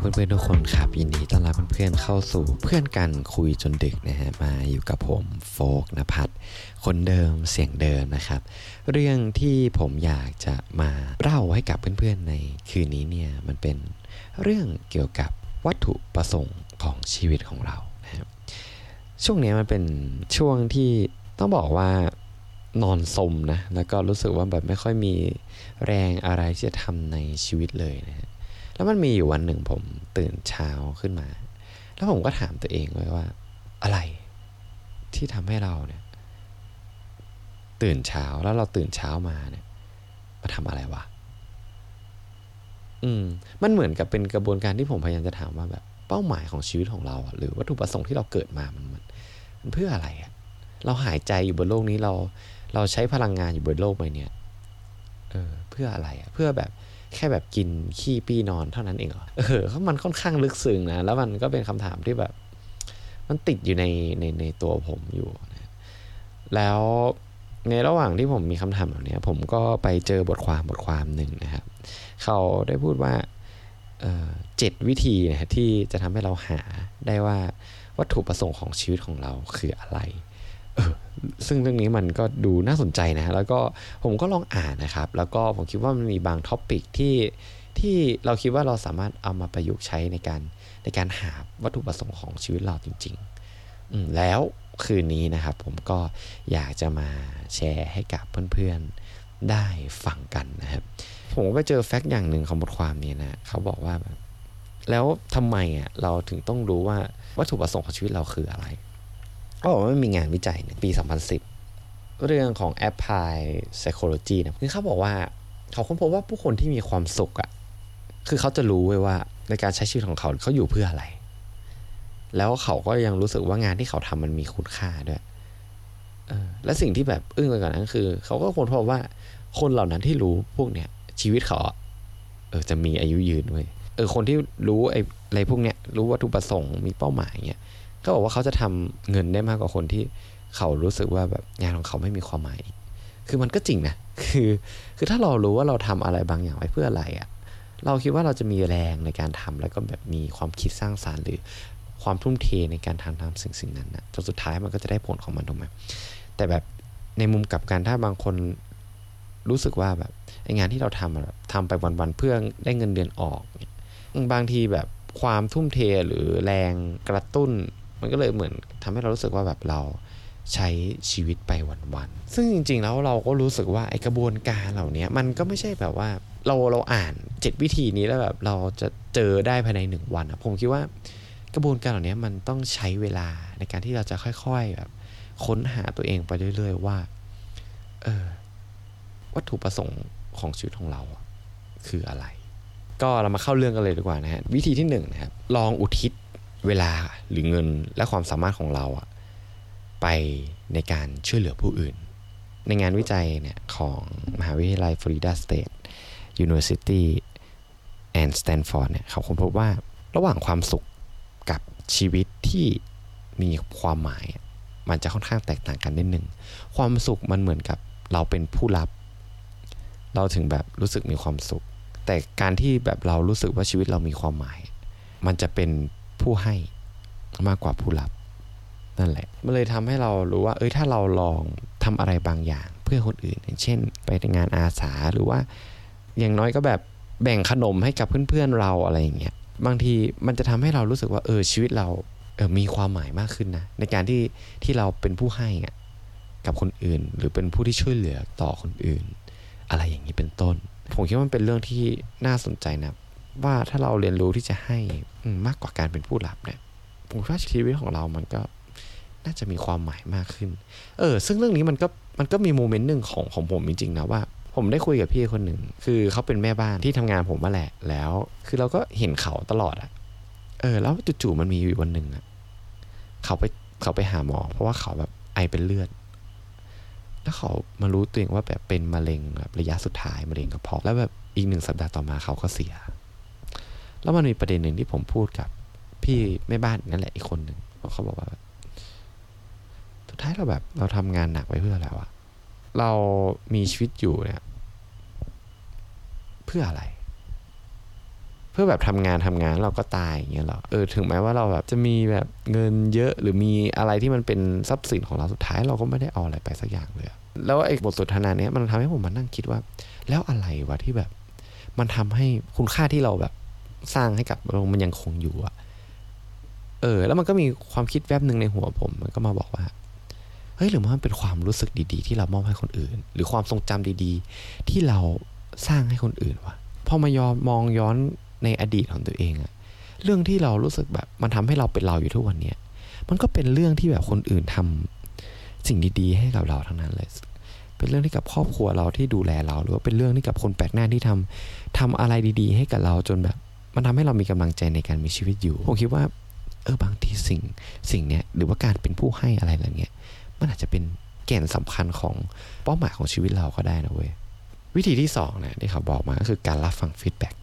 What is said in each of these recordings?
เพื่อนๆทุกคนครับยินดีต้อนรับเพื่อนๆเข้าสู่เพื่อนกันคุยจนดึกนะฮะมาอยู่กับผมโฟกนภัทรคนเดิมเสียงเดิมนะครับ เรื่องที่ผมอยากจะมาเล่าให้กับเพื่อนๆในคืนนี้เนี่ยมันเป็นเรื่องเกี่ยวกับวัตถุประสงค์ของชีวิตของเรานะครับช่วงนี้มันเป็นช่วงที่ต้องบอกว่านอนสมนะแล้วก็รู้สึกว่าแบบไม่ค่อยมีแรงอะไรที่จะทำในชีวิตเลยนะฮะ แล้วมันมีอยู่วันหนึ่งผมตื่นเช้าขึ้นมา แล้วผมก็ถามตัวเองไว้ว่า อะไรที่ทำให้เราเนี่ย ตื่นเช้าแล้วเราตื่นเช้ามาเนี่ยมาทำอะไรวะอืม มันเหมือนกับเป็นกระบวนการที่ผมพยายามจะถามว่าแบบเป้าหมายของชีวิตของเราหรือวัตถุประสงค์ที่เราเกิดมามันมันมันเพื่ออะไรอะเราหายใจอยู่บนโลกนี้เรา เราใช้พลังงานอยู่บนโลกใบเนี้ยเออเพื่ออะไรอะเพื่อแบบ แค่แบบกินขี้ปี้นอนเท่านั้นเองเหรอเออเขามันค่อนข้างลึกซึ้งนะ แล้วมันก็เป็นคำถามที่แบบ มันติดอยู่ในในในตัวผมอยู่นะแล้วในระหว่างที่ผมมีคำถามแบบนี้ผมก็ไปเจอบทความบทความหนึ่งนะครับ เขาได้พูดว่าเจ็ดวิธีนะที่จะทำให้เราหาได้ว่าวัตถุประสงค์ของชีวิตของเราคืออะไร ซึ่งเรื่องนี้มันก็ดูน่าสนใจนะ แล้วก็ผมก็ลองอ่านนะครับ แล้วก็ผมคิดว่ามันมีบางท็อปิกที่ที่เราคิดว่าเราสามารถเอามาประยุกต์ใช้ในการในการหาวัตถุประสงค์ของชีวิตเราจริงๆแล้วคืนนี้นะครับ ผมก็อยากจะมาแชร์ให้กับเพื่อนๆได้ฟังกันนะครับ ผมก็เจอแฟกต์อย่างหนึ่งของบทความนี้นะเขาบอกว่าแบบแล้วทำไมอะเราถึงต้องรู้ว่าวัตถุประสงค์ของชีวิตเราคืออะไร ก็บอกว่ามันมีงานวิจัยปี 2010 เรื่องของ Apply Psychology นะคือเขาบอกว่าเขาค้นพบว่าผู้คนที่มีความสุขอะคือเขาจะรู้ไว้ว่าในการใช้ชีวิตของเขาเขาอยู่เพื่ออะไร แล้วเขาก็ยังรู้สึกว่างานที่เขาทำมันมีคุณค่าด้วยออและสิ่งที่แบบอึ้งไปกว่านั้นคือ เขาก็ค้นพบว่าคนเหล่านั้นที่รู้พวกเนี้ยชีวิตเขาเออจะมีอายุยืนเว้ยเออคนที่รู้ไอ้อะไรพวกเนี้ยรู้วัตถุประสงค์มีเป้าหมายเงี้ย ก็บอกว่าเขาจะทำเงินได้มากกว่าคนที่เขารู้สึกว่าแบบงานของเขาไม่มีความหมาย คือมันก็จริงนะ คือ คือถ้าเรารู้ว่าเราทำอะไรบางอย่างไว้เพื่ออะไรอะ่ะ เราคิดว่าเราจะมีแรงในการทำแล้วก็แบบมีความคิดสร้างสารรค์หรือความทุ่มเทในการทำทำสิ่งสิ่งนั้นนะจนสุดท้ายมันก็จะได้ผลของมันถูกไหมแต่แบบในมุมกลับกันถ้าบางคนรู้สึกว่าแบบไองานที่เราทำทำไปวันๆเพื่อได้เงินเดือนออกเนี่ยบางทีแบบความทุ่มเทหรือแรงกระตุ้น มันก็เลยเหมือนทำให้เรารู้สึกว่าแบบเราใช้ชีวิตไปวันๆ ซึ่งจริงๆ แล้วเราก็รู้สึกว่าไอกระบวนการเหล่านี้มันก็ไม่ใช่แบบว่าเราเราอ่านเจ็ดวิธีนี้แล้วแบบเราจะเจอได้ภายในหนึ่งวันอะผมคิดว่ากระบวนการเหล่านี้มันต้องใช้เวลาในการที่เราจะค่อยๆแบบค้นหาตัวเองไปเรื่อยๆว่าเออวัตถุประสงค์ของชีวิตของเราคืออะไร ก็เรามาเข้าเรื่องกันเลยดีกว่านะฮะวิธีที่1นะครับลองอุทิศ เวลาหรือเงินและความสามารถของเราอะไปในการช่วยเหลือผู้อื่น ในงานวิจัยเนี่ยของมหาวิทยาลัย Florida State Universityแอนด์สแตนฟอร์ดเนี่ยเขาค้นพบว่าระหว่างความสุขกับชีวิตที่มีความหมาย มันจะค่อนข้างแตกต่างกันนิดนึง ความสุขมันเหมือนกับเราเป็นผู้รับ เราถึงแบบรู้สึกมีความสุข แต่การที่แบบเรารู้สึกว่าชีวิตเรามีความหมาย มันจะเป็น ผู้ให้มากกว่าผู้รับ นั่นแหละ มันเลยทำให้เรารู้ว่า เอ้ยถ้าเราลองทำอะไรบางอย่าง เพื่อคนอื่น อย่างเช่น ไปงานอาสาหรือว่า อย่างน้อยก็แบบแบ่งขนมให้กับเพื่อนๆเราอะไรอย่างเงี้ยบางทีมันจะทำให้เรารู้สึกว่าเออชีวิตเราเออมีความหมายมากขึ้นนะ ในการที่ที่เราเป็นผู้ให้อะกับคนอื่น หรือเป็นผู้ที่ช่วยเหลือต่อคนอื่น อะไรอย่างนี้เป็นต้น ผมคิดว่ามันเป็นเรื่องที่น่าสนใจนะ ว่าถ้าเราเรียนรู้ที่จะให้มากกว่าการเป็นผู้รับเนี่ยผมว่าชีวิตของเรามันก็น่าจะมีความหมายมากขึ้น เออ ซึ่งเรื่องนี้มันก็มันก็มีโมเมนต์หนึ่งของของผมจริงๆนะว่า ผมได้คุยกับพี่คนหนึ่ง คือเขาเป็นแม่บ้านที่ทำงานผมมาแหละ แล้ว คือเราก็เห็นเขาตลอดอะเออ แล้วจู่ๆมันมีวันหนึ่งอะเขาไปเขาไปหาหมอ เพราะว่าเขาแบบไอเป็นเลือด แล้วเขามารู้ตัวเองว่าแบบเป็นมะเร็งแบบระยะสุดท้ายมะเร็งกระเพาะ แล้วแบบอีกหนึ่งสัปดาห์ต่อมาเขาก็เสีย แล้วมันมีประเด็นหนึ่งที่ผมพูดกับ พี่แม่บ้านนั่นแหละอีกคนหนึ่งเขาบอกว่าสุดท้ายเราแบบ เราทำงานหนักไปเพื่ออะไรวะเรามีชีวิตอยู่เนี่ย เพื่ออะไร เพื่อแบบทำงานทำงานเราก็ตายอย่างเงี้ยหรอเออถึงแม้ว่าเราแบบจะมีแบบเงินเยอะหรือมีอะไรที่มันเป็นทรัพย์สินของเราสุดท้ายเราก็ไม่ได้เอาอะไรไปสักอย่างเลยแล้วไอ้บทสนทนาเนี้ยมันทำให้ผมมานั่งคิดว่า แล้วอะไรวะที่แบบ มันทำให้คุณค่าที่เราแบบ สร้างให้กับเรามันยังคงอยู่อะเออ แล้วมันก็มีความคิดแวบหนึ่งในหัวผม มันก็มาบอกว่าเฮ้ยหรือว่ามันเป็นความรู้สึกดีๆ ที่เรามอบให้คนอื่น หรือความทรงจำดีๆ ที่เราสร้างให้คนอื่นวะพอมายอมมองย้อนในอดีตของตัวเองอะเรื่องที่เรารู้สึกแบบมันทำให้เราเป็นเราอยู่ทุกวันเนี้ยมันก็เป็นเรื่องที่แบบคนอื่นทำสิ่งดีๆ ให้กับเราทั้งนั้นเลย เป็นเรื่องที่กับครอบครัวเราที่ดูแลเรา หรือว่าเป็นเรื่องที่กับคนแปลกหน้าที่ทำทำอะไรดีๆ ให้กับเราจนแบบ มันทำให้เรามีกำลังใจในการมีชีวิตอยู่ ผมคิดว่า เออบางทีสิ่งสิ่งเนี้ยหรือว่าการเป็นผู้ให้อะไรอะไรเงี้ยมันอาจจะเป็นแก่นสำคัญของเป้าหมายของชีวิตเราก็ได้นะเว้ยวิธีที่สองนะที่เขาบอกมาก็คือการรับฟังฟีดแบ็ก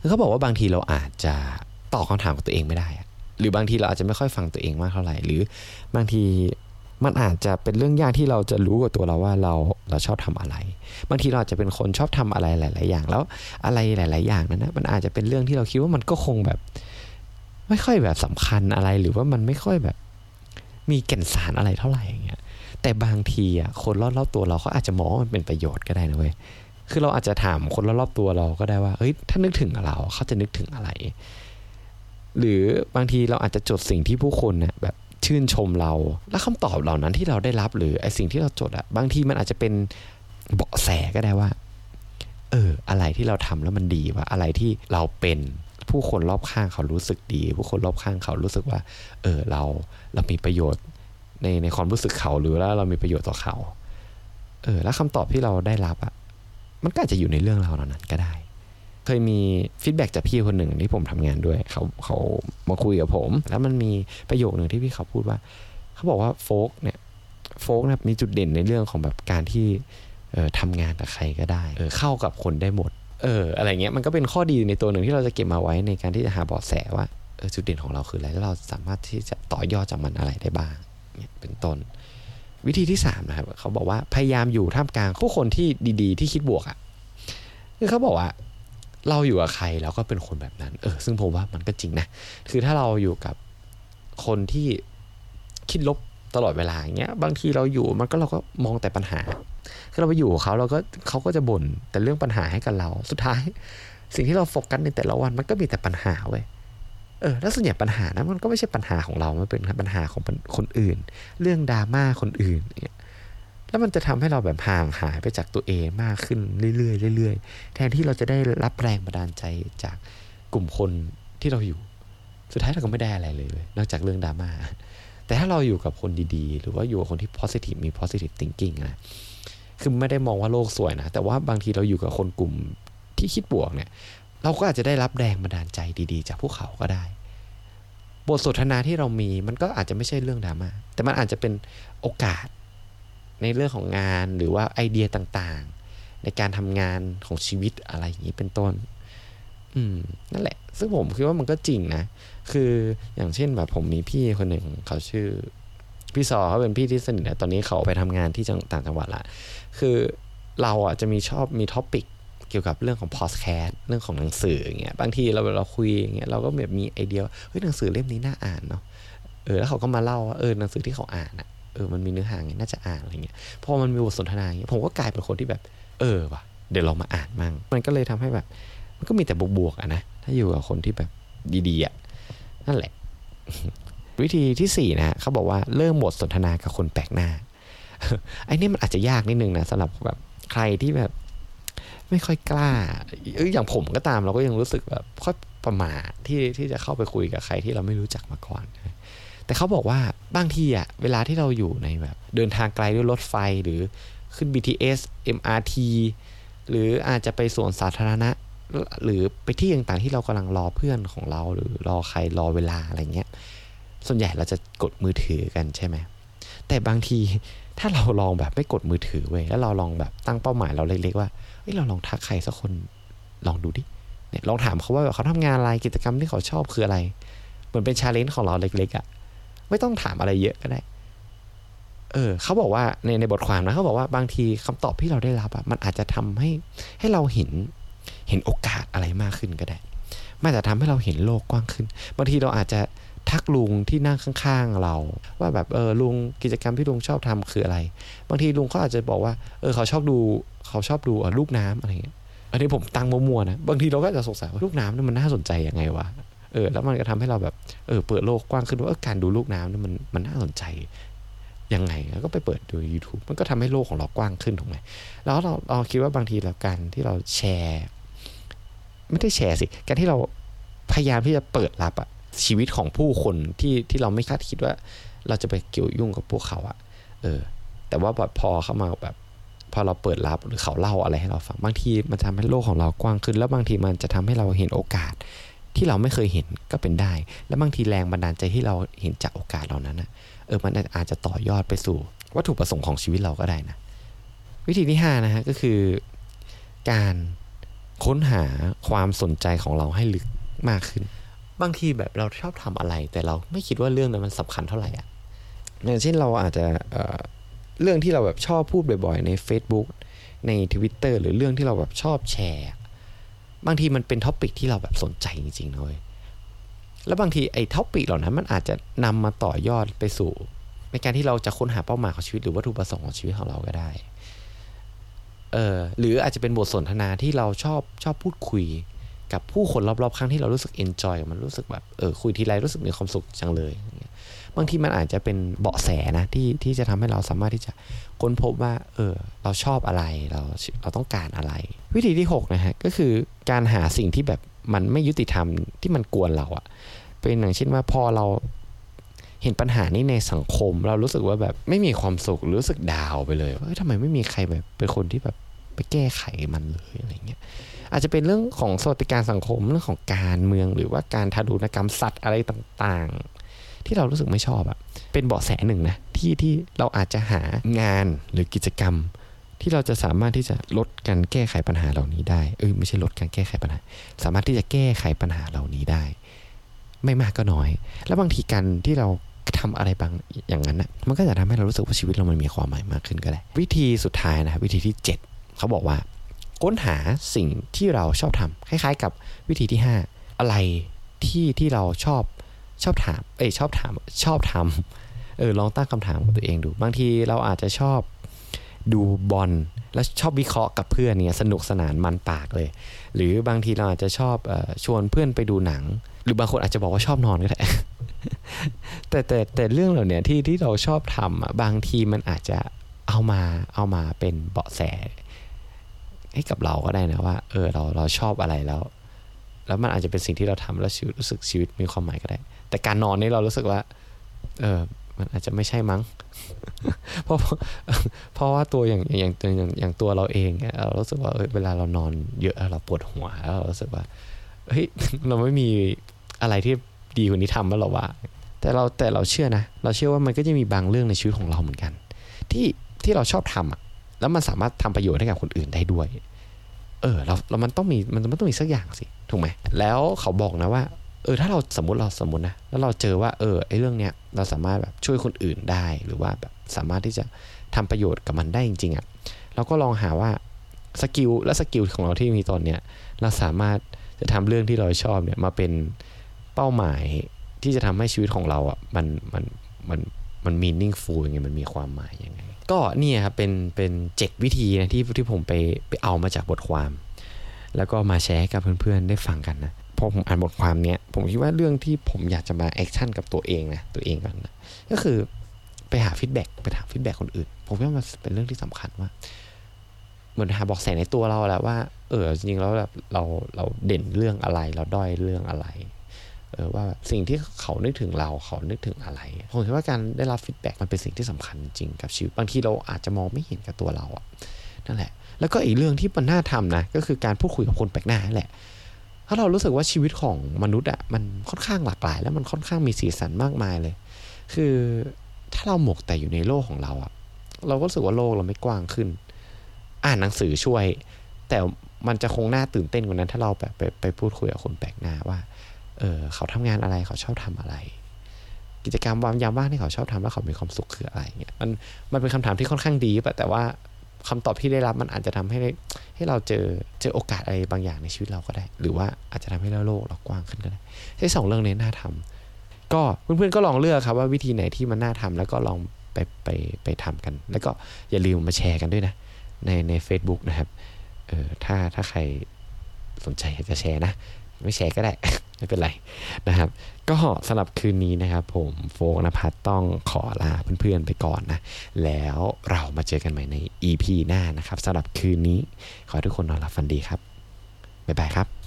คือเขาบอกว่าบางทีเราอาจจะตอบคำถามกับตัวเองไม่ได้ หรือบางทีเราอาจจะไม่ค่อยฟังตัวเองมากเท่าไหร่ หรือบางที มันอาจจะเป็นเรื่องยากที่เราจะรู้กับตัวเราว่าเราเราชอบทำอะไร บางทีเราอาจจะเป็นคนชอบทำอะไรหลาย ๆ อย่าง แล้วอะไรหลาย ๆ อย่างนั้นนะมันอาจจะเป็นเรื่องที่เราคิดว่ามันก็คงแบบ ไม่ค่อยแบบสำคัญอะไรหรือว่ามันไม่ค่อยแบบ มีแก่นสารอะไรเท่าไหร่อย่างเงี้ยแต่บางทีอะคนรอบๆตัวเราเขาอาจจะมองว่ามันเป็นประโยชน์ก็ได้นะเว้ยคือเราอาจจะถามคนรอบๆตัวเราก็ได้ว่าเฮ้ยถ้านึกถึงเราเขาจะนึกถึงอะไร หรือบางทีเราอาจจะจดสิ่งที่ผู้คนเนี่ยแบบ ชื่นชมเรา แล้วคำตอบเหล่านั้นที่เราได้รับหรือไอสิ่งที่เราจดอะบางทีมันอาจจะเป็นเบาะแสก็ได้ว่า เออ อะไรที่เราทำแล้วมันดีว่าอะไรที่เราเป็นผู้คนรอบข้างเขารู้สึกดี ผู้คนรอบข้างเขารู้สึกว่า เออเราเรามีประโยชน์ในในความรู้สึกเขาหรือว่าเรามีประโยชน์ต่อเขา เออ แล้วคำตอบที่เราได้รับอะ่ะมันก็อาจจะอยู่ในเรื่องเราเหล่านั้นก็ได้ เคยมีฟีดแบ็จากพี่คนหนึ่งที่ผมทำงานด้วยเขาเขามาคุยกับผม แล้วมันมีประโยคหนึ่งที่พี่เขาพูดว่า เขาบอกว่าโฟกเนี่ยโฟกนะมีจุดเด่นในเรื่องของแบบการที่เออทำงานกับใครก็ได้เออเข้ากับคนได้หมดเอออะไรเงี้ยมันก็เป็นข้อดีในตัวหนึ่งที่เราจะเก็บมาไว้ในการที่จะหาเบาะแสว่าเออจุดเด่นของเราคืออะไรแล้วเราสามารถที่จะต่อยอดจากมันอะไรได้บ้างเนี่ยเป็นต้น วิธีที่สามนะครับเขาบอกว่าพยายามอยู่ท่ามกลางผู้คนที่ดี ๆ ที่คิดบวกอะ่ะคือเขาบอกว่า เราอยู่กับใครแล้วก็เป็นคนแบบนั้น เออ ซึ่งผมว่ามันก็จริงนะ คือถ้าเราอยู่กับคนที่คิดลบตลอดเวลาอย่างเงี้ย บางทีเราอยู่มันก็เราก็มองแต่ปัญหา คือเราไปอยู่กับเขาเราก็เขาก็จะบ่นแต่เรื่องปัญหาให้กับเรา สุดท้าย สิ่งที่เราโฟกัสในแต่ละวันมันก็มีแต่ปัญหาเว้ย เออ แล้วส่วนใหญ่ปัญหานะมันก็ไม่ใช่ปัญหาของเรา มันเป็นปัญหาของคนอื่น เรื่องดราม่าคนอื่นเนี่ย แล้วมันจะทำให้เราแบบห่างหายไปจากตัวเองมากขึ้นเรื่อยๆเรื่อยๆ แทนที่เราจะได้รับแรงบันดาลใจจากกลุ่มคนที่เราอยู่ สุดท้ายเราก็ไม่ได้อะไรเลย นอกจากเรื่องดราม่าแต่ถ้าเราอยู่กับคนดีๆ หรือว่าอยู่กับคนที่ positive มี positive thinking นะคือไม่ได้มองว่าโลกสวยนะ แต่ว่าบางทีเราอยู่กับคนกลุ่มที่คิดบวกเนี่ย เราก็อาจจะได้รับแรงบันดาลใจดีๆ จากพวกเขาก็ได้ บทสนทนาที่เรามีมันก็อาจจะไม่ใช่เรื่องดราม่าแต่มันอาจจะเป็นโอกาส ในเรื่องของงานหรือว่าไอเดียต่างๆ ในการทำงานของชีวิตอะไรอย่างนี้เป็นต้น อืม นั่นแหละ ซึ่งผมคิดว่ามันก็จริงนะ คืออย่างเช่นแบบผมมีพี่คนหนึ่งเขาชื่อ พี่ซอเขาเป็นพี่ที่สนิทนะตอนนี้เขาไปทำงานที่จังต่างจังหวัดละ คือเราอะจะมีชอบมี topic เกี่ยวกับเรื่องของพอดแคสต์เรื่องของหนังสืออย่างเงี้ยบางทีเราเราคุยอย่างเงี้ยเราก็แบบมีไอเดียเฮ้ยหนังสือเล่มนี้น่าอ่านเนาะเออแล้วเขาก็มาเล่าว่าเออหนังสือที่เขาอ่านอะ เออมันมีเนื้อหาไงน่าจะอ่านอะไรเงี้ยพอมันมีบทสนทนาอย่างเงี้ยผมก็กลายเป็นคนที่แบบ เออว่ะเดี๋ยวเรามาอ่านมั่งมันก็เลยทำให้แบบ มันก็มีแต่บวกๆอะนะถ้าอยู่กับคนที่แบบดีๆอะนั่นแหละ วิธีที่สี่นะเขาบอกว่าเริ่มบทสนทนากับคนแปลกหน้าไอ้นี่มันอาจจะยากนิดนึงนะสำหรับแบบใครที่แบบ ไม่ค่อยกล้าเอออย่างผมก็ตามเราก็ยังรู้สึกแบบค่อยประมาทที่ที่จะเข้าไปคุยกับใครที่เราไม่รู้จักมาก่อน แต่เขาบอกว่าบางทีอะเวลาที่เราอยู่ในแบบ เดินทางไกลด้วยรถไฟหรือขึ้น BTS MRT หรืออาจจะไปสวนสาธารณะ หรือไปที่ต่างๆที่เรากำลังรอเพื่อนของเรา หรือรอใครรอเวลาอะไรเงี้ย ส่วนใหญ่เราจะกดมือถือกันใช่ไหมแต่บางทีถ้าเราลองแบบไม่กดมือถือเว้ยแล้วเราลองแบบตั้งเป้าหมายเราเล็กๆว่าเฮ้ยเราลองทักใครสักคนลองดูดิเนี่ยลองถามเขาว่าเขาทำงานอะไรกิจกรรมที่เขาชอบคืออะไร เหมือนเป็นชาเลนจ์ของเราเล็กๆอะ่ะ ไม่ต้องถามอะไรเยอะก็ได้ เออเขาบอกว่าในในบทความนะเขาบอกว่าบางทีคำตอบที่เราได้รับอะมันอาจจะทำให้ให้เราเห็นเห็นโอกาสอะไรมากขึ้นก็ได้มันจะทำให้เราเห็นโลกกว้างขึ้น บางทีเราอาจจะทักลุงที่นั่งข้างๆเรา ว่าแบบเออลุงกิจกรรมที่ลุงชอบทำคืออะไร บางทีลุงเขาอาจจะบอกว่าเออเขาชอบดูเขาชอบดูลูกน้ำอะไรเงี้ยอันนี้ผมตั้งมัวๆนะบางทีเราก็จะสงสัยว่าลูกน้ำนี่มันน่าสนใจยังไงวะ เออแล้วมันก็ทำให้เราแบบเออเปิดโลกกว้างขึ้นว่าการดูลูกน้ำนี่มันมันน่าสนใจยังไงแล้วก็ไปเปิดดู YouTube มันก็ทำให้โลกของเรากว้างขึ้นถูกไหมแล้วเราเราคิดว่าบางทีแล้วการที่เราแชร์ ไม่ได้แชร์สิ การที่เราพยายามที่จะเปิดรับอะชีวิตของผู้คนที่ที่เราไม่คาดคิดว่า เราจะไปเกี่ยวยุ่งกับพวกเขาอะเออ แต่ว่าพอเข้ามาแบบ พอเราเปิดรับหรือเขาเล่าอะไรให้เราฟังบางทีมันทำให้โลกของเรากว้างขึ้น แล้วบางทีมันจะทำให้เราเห็นโอกาส ที่เราไม่เคยเห็นก็เป็นได้ แล้วบางทีแรงบันดาลใจที่เราเห็นจากโอกาสเหล่านั้นนะเออมันอาจจะต่อยอดไปสู่ วัตถุประสงค์ของชีวิตเราก็ได้นะ วิธีที่5นะฮะก็คือการค้นหาความสนใจของเราให้ลึกมากขึ้น บางทีแบบเราชอบทำอะไร แต่เราไม่คิดว่าเรื่องนั้นมันสำคัญเท่าไหร่อะอย่างเช่นเราอาจจะเเรื่องที่เราแบบชอบพูดบ่อยๆ ใน Facebook ใน Twitter หรือเรื่องที่เราแบบชอบแชร์ บางทีมันเป็น topic ที่เราแบบสนใจจริงๆเลยแล้วบางทีไอ้ topic เหล่านั้นมันอาจจะนำมาต่อยอดไปสู่ ในการที่เราจะค้นหาเป้าหมายของชีวิตหรือวัตถุประสงค์ของชีวิตของเราก็ได้ เออหรืออาจจะเป็นบทสนทนาที่เราชอบชอบพูดคุย กับผู้คนรอบๆข้างที่เรารู้สึกเอนจอยมันรู้สึกแบบเออคุยทีไรรู้สึกมีความสุขจังเลย บางทีมันอาจจะเป็นเบาะแสนะที่ที่จะทำให้เราสามารถที่จะค้นพบว่าเออเราชอบอะไรเราเราต้องการอะไร วิธีที่6นะฮะก็คือการหาสิ่งที่แบบมันไม่ยุติธรรมที่มันกวนเราอะเป็นอย่างเช่นว่าพอเราเห็นปัญหานี้ในสังคม เรารู้สึกว่าแบบไม่มีความสุขรู้สึกดาวไปเลยว่าทำไมไม่มีใครแบบเป็นคนที่แบบไปแก้ไขมันเลยอะไรเงี้ยอาจจะเป็นเรื่องของสวัสดิการสังคมเรื่องของการเมืองหรือว่าการทารุณกรรมสัตว์อะไรต่างๆ ที่เรารู้สึกไม่ชอบอะเป็นเบาะแสหนึ่งนะที่ที่เราอาจจะหางานหรือกิจกรรม ที่เราจะสามารถที่จะลดการแก้ไขปัญหาเหล่านี้ได้เอ้ยไม่ใช่ลดการแก้ไขปัญหา สามารถที่จะแก้ไขปัญหาเหล่านี้ได้ ไม่มากก็น้อย แล้วบางทีการที่เราทำอะไรบางอย่างนั้นนะมันก็จะทำให้เรารู้สึกว่าชีวิตเรามันมีความหมายมากขึ้นก็ได้ วิธีสุดท้ายนะครับวิธีที่ 7 เขาบอกว่า ค้นหาสิ่งที่เราชอบทำคล้ายๆ กับวิธีที่ 5 อะไรที่ที่เราชอบ ชอบถาม เอ้ยชอบถามชอบทำเออลองตั้งคำถามกับตัวเองดู บางทีเราอาจจะชอบดูบอลแล้วชอบวิเคราะห์กับเพื่อนเนี่ยสนุกสนานมันปากเลย หรือบางทีเราอาจจะชอบอชวนเพื่อนไปดูหนัง หรือบางคนอาจจะบอกว่าชอบนอนก็ได้แต่แต่แต่เรื่องเหล่านี้ที่ที่เราชอบทำอะบางทีมันอาจจะเอามาเอามาเป็นเบาะแสให้กับเราก็ได้นะว่า เออเราเราชอบอะไรแล้ว แล้วมันอาจจะเป็นสิ่งที่เราทำแล้วชีวิตรู้สึกชีวิตมีความหมายก็ได้ แต่การนอนนี่เรารู้สึกว่า เออมันอาจจะไม่ใช่มั้ง เพราะเพราะว่าตัวอย่างอย่างอย่างอย่างตัวเราเองเรารู้สึกว่าเวลาเรานอนเยอะเราปวดหัวแล้วเรารู้สึกว่าเฮ้ยเราไม่มีอะไรที่ดีกว่านี้ทำแล้วหรอวะแต่เราแต่เราเชื่อนะ เราเชื่อว่ามันก็จะมีบางเรื่องในชีวิตของเราเหมือนกัน ที่ที่เราชอบทำอะแล้วมันสามารถทำประโยชน์ให้กับคนอื่นได้ด้วย เออเราเรามันต้องมีมันมันต้องมีสักอย่างสิถูกไหมแล้วเขาบอกนะว่า เออถ้าเราสมมติเราสมมตินะแล้วเราเจอว่าเออไอ้เรื่องเนี้ยเราสามารถแบบช่วยคนอื่นได้หรือว่าแบบสามารถที่จะทำประโยชน์กับมันได้จริงๆอะ่ะเราก็ลองหาว่า skill และ skill ของเราที่มีตอนเนี้ยเราสามารถจะทำเรื่องที่เราชอบเนี่ยมาเป็นเป้าหมายที่จะทำให้ชีวิตของเราอะมันมันมันมัน meaningful ยังไงมันมีความหมายยังไง ก็เนี่ยครับเป็นเป็นเจ็ดวิธีนะที่ที่ผมไปไปเอามาจากบทความ แล้วก็มาแชร์กับเพื่อนๆได้ฟังกันนะพอผมอ่านบทความเนี้ยผมคิดว่าเรื่องที่ผมอยากจะมา action กับตัวเองนะตัวเองกันนะก็คือไปหา feedback ไปถาม feedback คนอื่น ผมว่ามันเป็นเรื่องที่สำคัญว่าเหมือนหาเบาะแสในตัวเราแหละว่า เออจริงๆแล้วแบบเราเราเด่นเรื่องอะไร เราด้อยเรื่องอะไร ว่าสิ่งที่เขานึกถึงเราเขานึกถึงอะไร ผมคิดว่าการได้รับ feedback มันเป็นสิ่งที่สำคัญจริงกับชีวิต บางทีเราอาจจะมองไม่เห็นกับตัวเราอะนั่นแหละ แล้วก็อีกเรื่องที่มันน่าทำนะ ก็คือการพูดคุยกับคนแปลกหน้าแหละ ถ้าเรารู้สึกว่าชีวิตของมนุษย์อะมันค่อนข้างหลากหลาย แล้วมันค่อนข้างมีสีสันมากมายเลย คือถ้าเราหมกแต่อยู่ในโลกของเราอะเราก็รู้สึกว่าโลกเราไม่กว้างขึ้น อ่านหนังสือช่วย แต่มันจะคงน่าตื่นเต้นกว่านั้น ถ้าเราแบบไปไปพูดคุยกับคนแปลกหน้าว่า เออเขาทำงานอะไรเขาชอบทำอะไร กิจกรรมวามยามว่างที่เขาชอบทำแล้วเขามีความสุขคืออะไรเงี้ยมันมันเป็นคำถามที่ค่อนข้างดีแต่ว่าคำตอบที่ได้รับมันอาจจะทำให้ให้เราเจอเจอโอกาสอะไรบางอย่างในชีวิตเราก็ได้ หรือว่าอาจจะทำให้เราโลกเรากว้างขึ้นก็ได้ใช้สองเรื่องนี้น่าทำก็เพื่อนๆก็ลองเลือกครับว่าวิธีไหนที่มันน่าทำแล้วก็ลองไปไปไปทำกัน แล้วก็อย่าลืมมาแชร์กันด้วยนะ ในใน a c e b o o k นะครับเออถ้าถ้าใครสนใจอยากจะแชร์นะ ไม่แชร์ก็ได้ ไม่เป็นไรนะครับ ก็สำหรับคืนนี้นะครับ ผมโฟกนภัทรต้องขอลาเพื่อนๆไปก่อนนะ แล้วเรามาเจอกันใหม่ใน EP หน้านะครับสำหรับคืนนี้ ขอให้ทุกคนนอนหลับฝันดีครับ บ๊ายบายครับ